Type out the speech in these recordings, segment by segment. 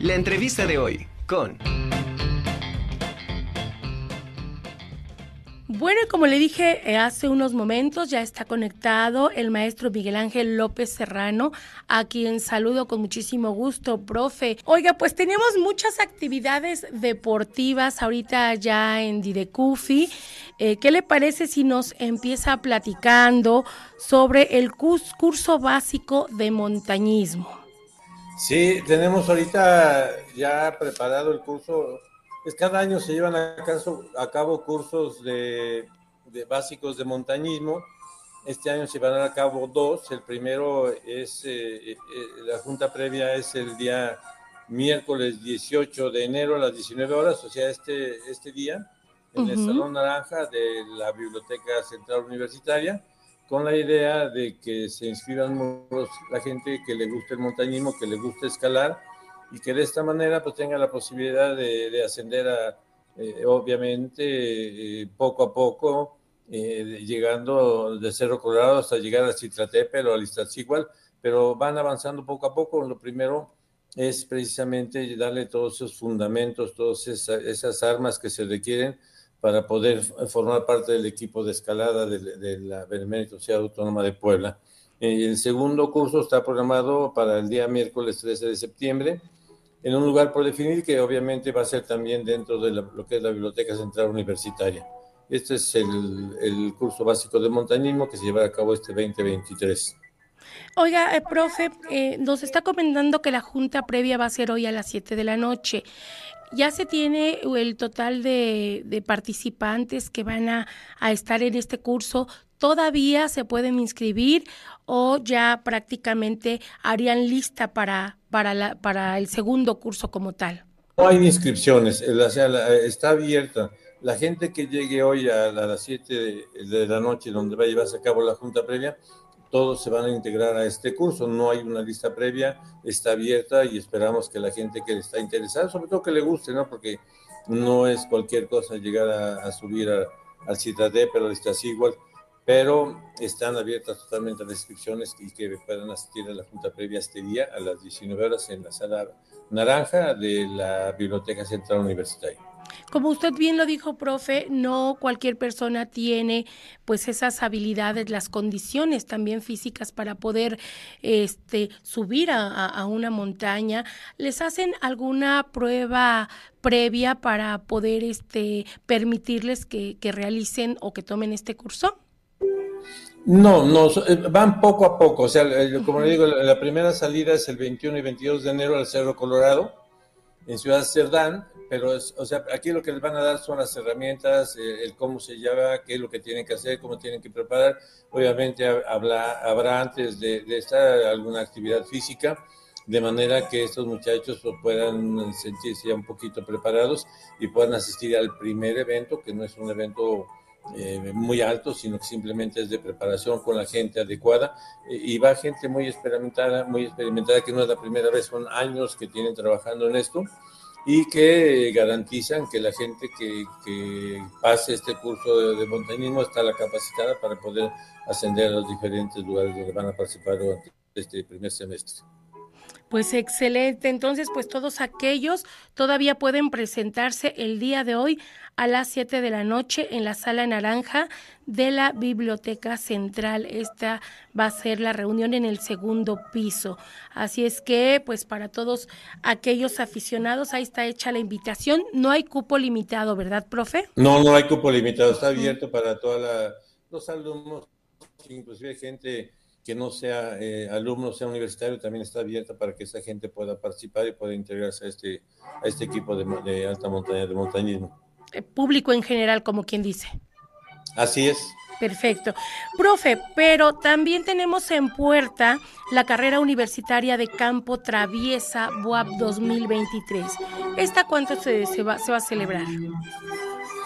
La entrevista de hoy con... Bueno, como le dije eh, hace unos momentos, ya está conectado el maestro Miguel Ángel López Serrano, a quien saludo con muchísimo gusto, profe. Oiga, pues tenemos muchas actividades deportivas ahorita ya en Didecufi. Eh, ¿Qué le parece si nos empieza platicando sobre el curso básico de montañismo? Sí, tenemos ahorita ya preparado el curso pues cada año se llevan a, cabo cursos de, básicos de montañismo. Este año se van a cabo dos. El primero es, eh, eh, la junta previa es el día miércoles 18 de enero a las 19 horas, o sea, este, este día, en el Salón Naranja de la Biblioteca Central Universitaria, con la idea de que se inscriban la gente que le guste el montañismo, que le guste escalar y que de esta manera pues tenga la posibilidad de, ascender a, eh, obviamente, eh, poco a poco, eh, llegando de Cerro Colorado hasta llegar a Citratepe o a Iztaccíhuatl, pero van avanzando poco a poco. Lo primero es precisamente darle todos esos fundamentos, todas esas, armas que se requieren para poder formar parte del equipo de escalada de, la Benemérita Sociedad Autónoma de Puebla. El segundo curso está programado para el día miércoles 13 de septiembre en un lugar por definir que obviamente va a ser también dentro de lo que es la Biblioteca Central Universitaria. Este es el, curso básico de montañismo que se llevará a cabo este 2023. Oiga, eh, profe, eh, nos está comentando que la junta previa va a ser hoy a las 7 de la noche. ¿Ya se tiene el total de, participantes que van a, estar en este curso? ¿Todavía se pueden inscribir o ya prácticamente harían lista para, para el segundo curso como tal? No hay inscripciones, está abierta. La gente que llegue hoy a, las 7 de, la noche, donde va a llevarse a cabo la junta previa, todos se van a integrar a este curso. No hay una lista previa, está abierta y esperamos que la gente que está interesada, sobre todo que le guste, ¿no? Porque no es cualquier cosa llegar a, subir al Citadé, pero está así igual pero están abiertas totalmente las inscripciones y que puedan asistir a la junta previa este día a las 19 horas en la sala naranja de la Biblioteca Central Universitaria. Como usted bien lo dijo, profe, no cualquier persona tiene pues esas habilidades, las condiciones también físicas para poder este, subir a, una montaña. ¿Les hacen alguna prueba previa para poder este, permitirles que, que realicen o que tomen este curso? No, no, eh, van poco a poco. O sea, como le digo, la primera salida es el 21 y 22 de enero al Cerro Colorado, en Ciudad Cerdán, pero o sea, aquí lo que les van a dar son las herramientas, eh, el, cómo se lleva, qué es lo que tienen que hacer, cómo tienen que preparar. Obviamente habrá, habrá antes de, de esta alguna actividad física, de manera que estos muchachos puedan sentirse ya un poquito preparados y puedan asistir al primer evento, que no es un evento eh, muy alto, sino que simplemente es de preparación con la gente adecuada y va gente muy experimentada, muy experimentada, que no es la primera vez, son años que tienen trabajando en esto y que garantizan que la gente que, pase este curso de, de, montañismo está la capacitada para poder ascender a los diferentes lugares donde van a participar durante este primer semestre. Pues excelente. Entonces, pues todos aquellos todavía pueden presentarse el día de hoy a las 7 de la noche en la sala naranja de la Biblioteca Central. Esta va a ser la reunión en el segundo piso. Así es que, pues para todos aquellos aficionados, ahí está hecha la invitación. No hay cupo limitado, ¿verdad, profe? No, no hay cupo limitado. Está abierto para todos los alumnos, inclusive gente que no sea eh, alumno, sea universitario, también está abierta para que esa gente pueda participar y pueda integrarse a este, a este equipo de, alta montaña, de montañismo. El público en general, como quien dice. Así es. Perfecto. Profe, pero también tenemos en puerta la carrera universitaria de campo traviesa BUAP 2023. ¿Esta cuánto se, se, va, se va a celebrar?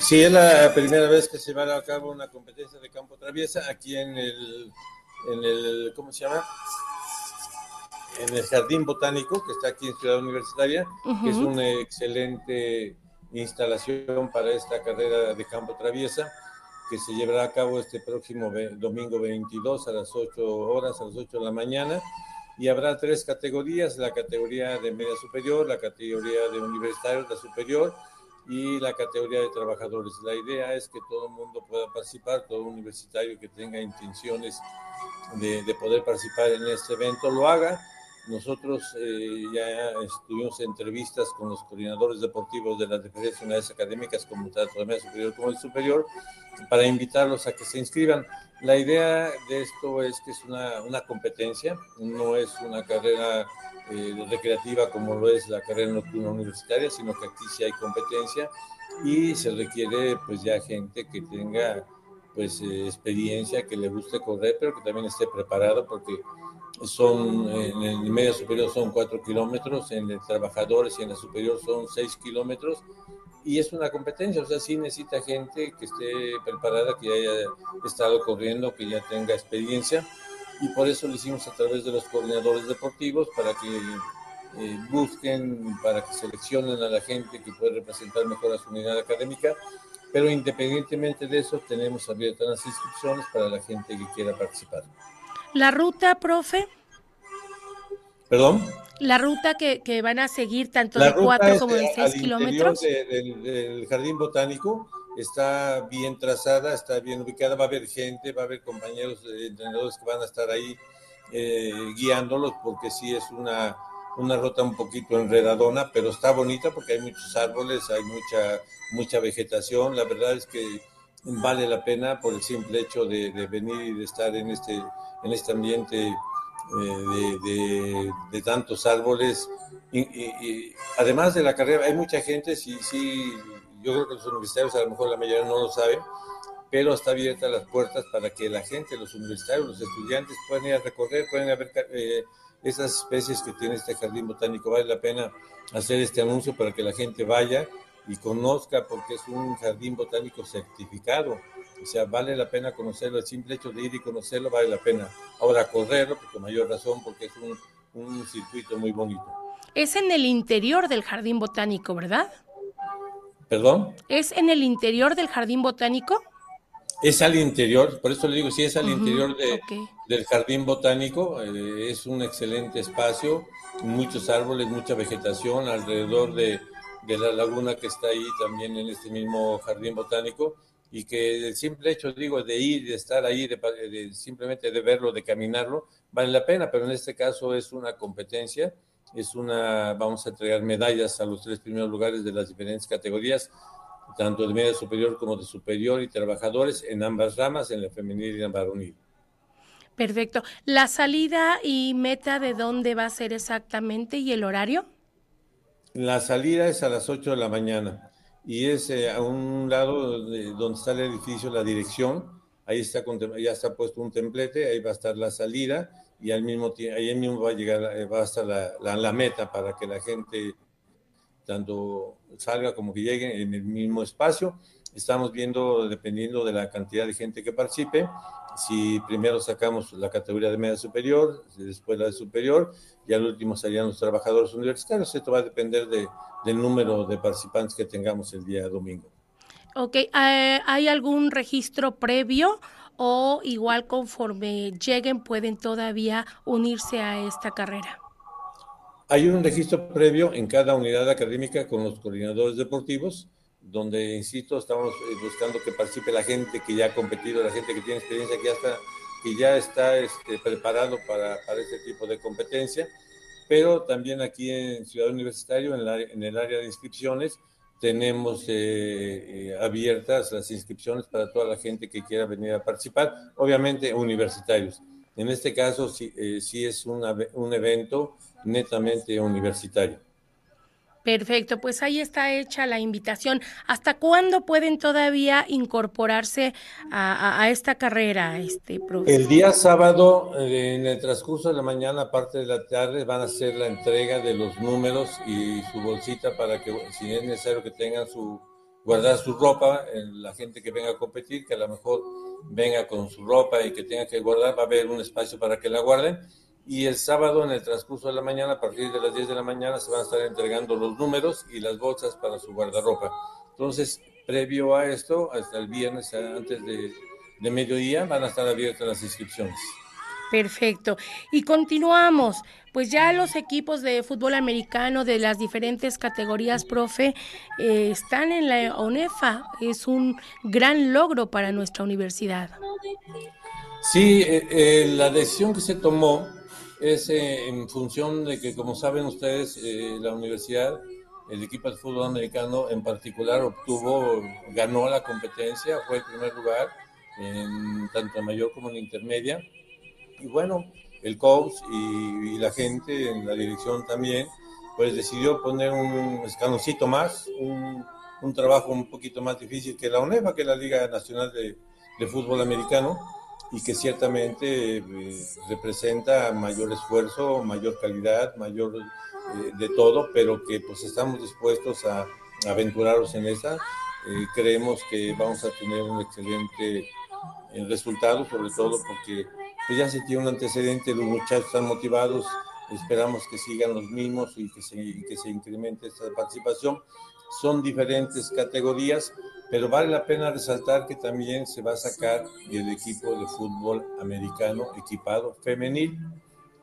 Sí, es la primera vez que se va a cabo una competencia de campo traviesa aquí en el en el, ¿cómo se llama? En el Jardín Botánico, que está aquí en Ciudad Universitaria, que es una excelente instalación para esta carrera de campo traviesa, que se llevará a cabo este próximo domingo 22 a las 8 horas, a las 8 de la mañana. y habrá tres categorías, la categoría de media superior, la categoría de universitarios, la superior, y la categoría de trabajadores. La idea es que todo el mundo pueda participar, todo universitario que tenga intenciones de, de poder participar en este evento lo haga. Nosotros eh, ya estuvimos en entrevistas con los coordinadores deportivos de las diferentes unidades académicas, como tanto de media superior como el superior, para invitarlos a que se inscriban. La idea de esto es que es una, una competencia, no es una carrera eh, recreativa como lo es la carrera nocturna universitaria, sino que aquí sí hay competencia y se requiere pues ya gente que tenga pues eh, experiencia, que le guste correr, pero que también esté preparado porque son en el medio superior son cuatro kilómetros, en el trabajadores y en la superior son seis kilómetros y es una competencia, o sea, sí necesita gente que esté preparada, que haya estado corriendo, que ya tenga experiencia y por eso lo hicimos a través de los coordinadores deportivos para que eh, busquen, para que seleccionen a la gente que puede representar mejor a su unidad académica, pero independientemente de eso tenemos abiertas las inscripciones para la gente que quiera participar. La ruta, profe. ¿Perdón? La ruta que, que van a seguir tanto de 4 como de 6 kilómetros. del jardín botánico está bien trazada, está bien ubicada, va a haber gente, va a haber compañeros eh, entrenadores que van a estar ahí eh, guiándolos porque sí es una, una ruta un poquito enredadona, pero está bonita porque hay muchos árboles, hay mucha, mucha vegetación, la verdad es que vale la pena por el simple hecho de, venir y de estar en este, en este ambiente eh, de, tantos árboles. Y, además de la carrera, hay mucha gente, sí, sí, yo creo que los universitarios a lo mejor la mayoría no lo saben, pero está abierta las puertas para que la gente, los universitarios, los estudiantes puedan ir a recorrer, pueden ver eh, esas especies que tiene este jardín botánico. Vale la pena hacer este anuncio para que la gente vaya y conozca, porque es un jardín botánico certificado. O sea, vale la pena conocerlo. El simple hecho de ir y conocerlo vale la pena. Ahora, correrlo, porque con mayor razón, porque es un, un circuito muy bonito. Es en el interior del jardín botánico, ¿verdad? ¿Perdón? ¿Es en el interior del jardín botánico? Es al interior, por eso le digo, sí es al interior de, del jardín botánico, eh, es un excelente espacio, muchos árboles, mucha vegetación alrededor de, de, la laguna que está ahí también en este mismo jardín botánico y que el simple hecho, digo, de ir, de estar ahí, de, simplemente de verlo, de caminarlo, vale la pena, pero en este caso es una competencia es una, vamos a entregar medallas a los tres primeros lugares de las diferentes categorías, tanto de media superior como de superior y trabajadores en ambas ramas, en la femenil y en la varonil. Perfecto. ¿La salida y meta de dónde va a ser exactamente y el horario? La salida es a las 8 de la mañana y es eh, a un lado donde está el edificio, la dirección. Ahí está, ya está puesto un templete, ahí va a estar la salida y al mismo tiempo, ahí mismo va a llegar, eh, va a estar la, la, meta para que la gente tanto salga como que llegue en el mismo espacio. Estamos viendo, dependiendo de la cantidad de gente que participe, si primero sacamos la categoría de media superior, después la de superior, y al último serían los trabajadores universitarios. Esto va a depender de, del número de participantes que tengamos el día domingo. Ok, eh, ¿hay algún registro previo o igual conforme lleguen pueden todavía unirse a esta carrera? Hay un registro previo en cada unidad académica con los coordinadores deportivos, donde, insisto, estamos eh, buscando que participe la gente que ya ha competido, la gente que tiene experiencia, que ya está, que ya está este, preparado para, para este tipo de competencia. Pero también aquí en Ciudad Universitario, en, en el área de inscripciones, tenemos eh, eh, abiertas las inscripciones para toda la gente que quiera venir a participar, obviamente universitarios. En este caso sí, eh, sí es un evento netamente universitario. Perfecto, pues ahí está hecha la invitación. ¿Hasta cuándo pueden todavía incorporarse a, esta carrera, este El día sábado, eh, en el transcurso de la mañana, parte de la tarde, van a hacer la entrega de los números y su bolsita para que, si es necesario, que tengan su guardar su ropa, la gente que venga a competir, que a lo mejor venga con su ropa y que tenga que guardar, va a haber un espacio para que la guarden y el sábado en el transcurso de la mañana, a partir de las 10 de la mañana, se van a estar entregando los números y las bolsas para su guardarropa. Entonces, previo a esto, hasta el viernes, antes de, de mediodía, van a estar abiertas las inscripciones. Perfecto. Y continuamos. Pues ya los equipos de fútbol americano de las diferentes categorías, profe, eh, están en la ONEFA. Es un gran logro para nuestra universidad. Sí, eh, eh, la decisión que se tomó es en función de que, como saben ustedes, la universidad, el equipo de fútbol americano en particular obtuvo, ganó la competencia, fue el primer lugar, en, tanto en mayor como en intermedia. Y bueno, el coach y, la gente en la dirección también, pues decidió poner un escaloncito más, un, trabajo un poquito más difícil que la UNEFA, que es la Liga Nacional de Fútbol Americano, y que ciertamente eh, representa mayor esfuerzo, mayor calidad, mayor eh, de todo, pero que pues estamos dispuestos a, aventurarnos en esa. Eh, creemos que vamos a tener un excelente resultado, sobre todo porque pues ya se tiene un antecedente, los muchachos están motivados, esperamos que sigan los mismos y que se, que se incremente esta participación. Son diferentes categorías, pero vale la pena resaltar que también se va a sacar el equipo de fútbol americano equipado femenil.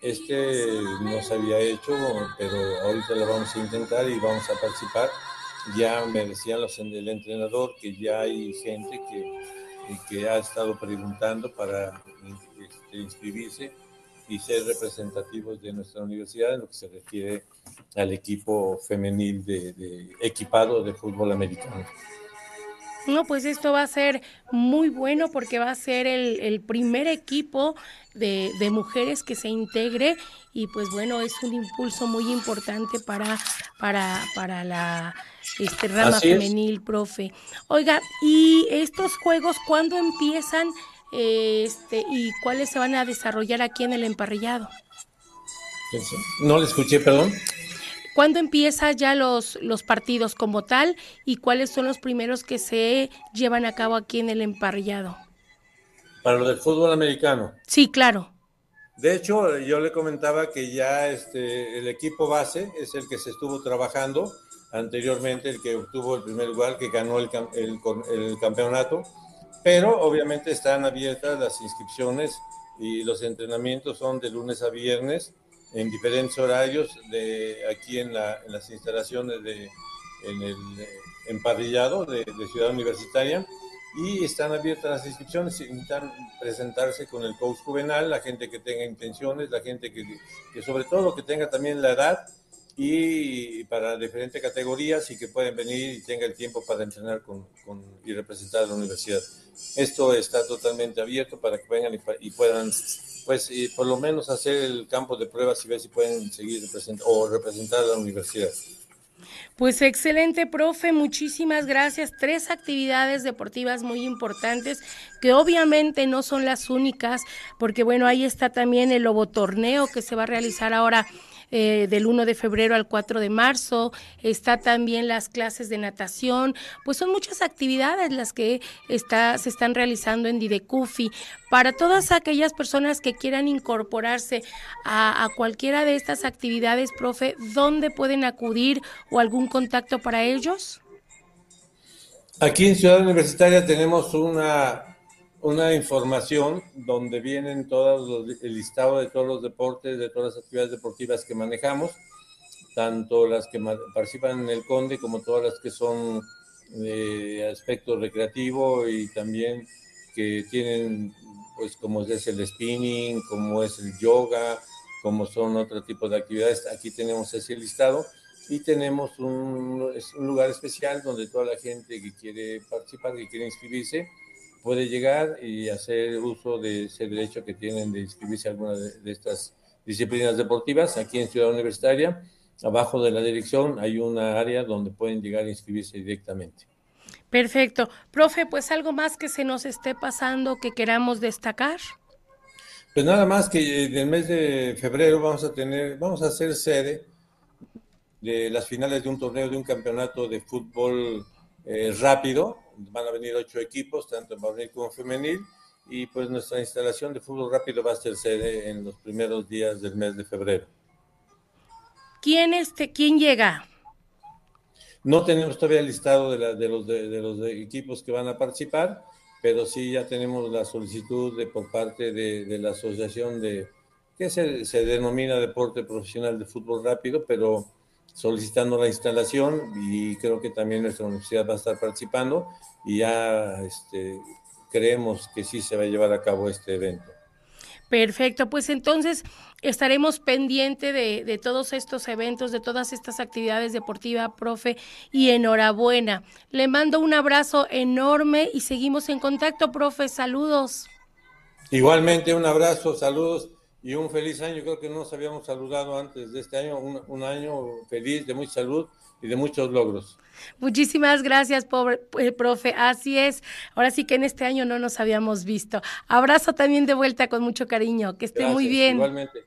Este no se había hecho, pero ahorita lo vamos a intentar y vamos a participar. Ya me decían los, el entrenador que ya hay gente que, que ha estado preguntando para inscribirse y ser representativos de nuestra universidad en lo que se refiere al equipo femenil de, equipado de fútbol americano. No, pues esto va a ser muy bueno porque va a ser el, primer equipo de, de, mujeres que se integre y pues bueno, es un impulso muy importante para, para, para la este, rama femenil, profe. Oiga, ¿y estos juegos cuándo empiezan? este, y cuáles se van a desarrollar aquí en el emparrillado. No le escuché, perdón. ¿Cuándo empieza ya los, los partidos como tal y cuáles son los primeros que se llevan a cabo aquí en el emparrillado? Para lo del fútbol americano. Sí, claro. De hecho, yo le comentaba que ya este, el equipo base es el que se estuvo trabajando anteriormente, el que obtuvo el primer lugar, que ganó el, el, el campeonato pero obviamente están abiertas las inscripciones y los entrenamientos son de lunes a viernes en diferentes horarios de aquí en, las instalaciones de en el emparrillado de, Ciudad Universitaria y están abiertas las inscripciones, intentan presentarse con el coach juvenal, la gente que tenga intenciones, la gente que, que sobre todo que tenga también la edad y para diferentes categorías y que pueden venir y tenga el tiempo para entrenar con, y representar a la universidad. Esto está totalmente abierto para que vengan y, puedan, pues, por lo menos hacer el campo de pruebas y ver si pueden seguir representando o representar a la universidad. Pues excelente, profe, muchísimas gracias. Tres actividades deportivas muy importantes que obviamente no son las únicas, porque bueno, ahí está también el lobo torneo que se va a realizar ahora eh, del 1 de febrero al 4 de marzo, está también las clases de natación, pues son muchas actividades las que está, se están realizando en Didecufi. Para todas aquellas personas que quieran incorporarse a, a cualquiera de estas actividades, profe, ¿dónde pueden acudir o algún contacto para ellos? Aquí en Ciudad Universitaria tenemos una una información donde vienen todos el listado de todos los deportes, de todas las actividades deportivas que manejamos, tanto las que participan en el Conde como todas las que son de aspecto recreativo y también que tienen, pues como es el spinning, como es el yoga, como son otro tipo de actividades. Aquí tenemos ese listado y tenemos un, un lugar especial donde toda la gente que quiere participar, que quiere inscribirse, puede llegar y hacer uso de ese derecho que tienen de inscribirse a alguna de, estas disciplinas deportivas aquí en Ciudad Universitaria. Abajo de la dirección hay una área donde pueden llegar a inscribirse directamente. Perfecto. Profe, pues algo más que se nos esté pasando que queramos destacar. Pues nada más que en el mes de febrero vamos a tener, vamos a hacer sede de las finales de un torneo de un campeonato de fútbol eh, rápido van a venir ocho equipos, tanto en varonil como femenil, y pues nuestra instalación de fútbol rápido va a ser sede en los primeros días del mes de febrero. ¿Quién, este, quién llega? No tenemos todavía el listado de, de los, de, los equipos que van a participar, pero sí ya tenemos la solicitud de, por parte de, la asociación de, que se, se, denomina Deporte Profesional de Fútbol Rápido, pero solicitando la instalación y creo que también nuestra universidad va a estar participando y ya este, creemos que sí se va a llevar a cabo este evento. Perfecto, pues entonces estaremos pendiente de, de, todos estos eventos, de todas estas actividades deportivas, profe, y enhorabuena. Le mando un abrazo enorme y seguimos en contacto, profe. Saludos. Igualmente, un abrazo, saludos y un feliz año. Creo que no nos habíamos saludado antes de este año, un, un año feliz, de mucha salud y de muchos logros. Muchísimas gracias, pobre, eh, profe. Así es. Ahora sí que en este año no nos habíamos visto. Abrazo también de vuelta con mucho cariño. Que esté muy bien. Igualmente.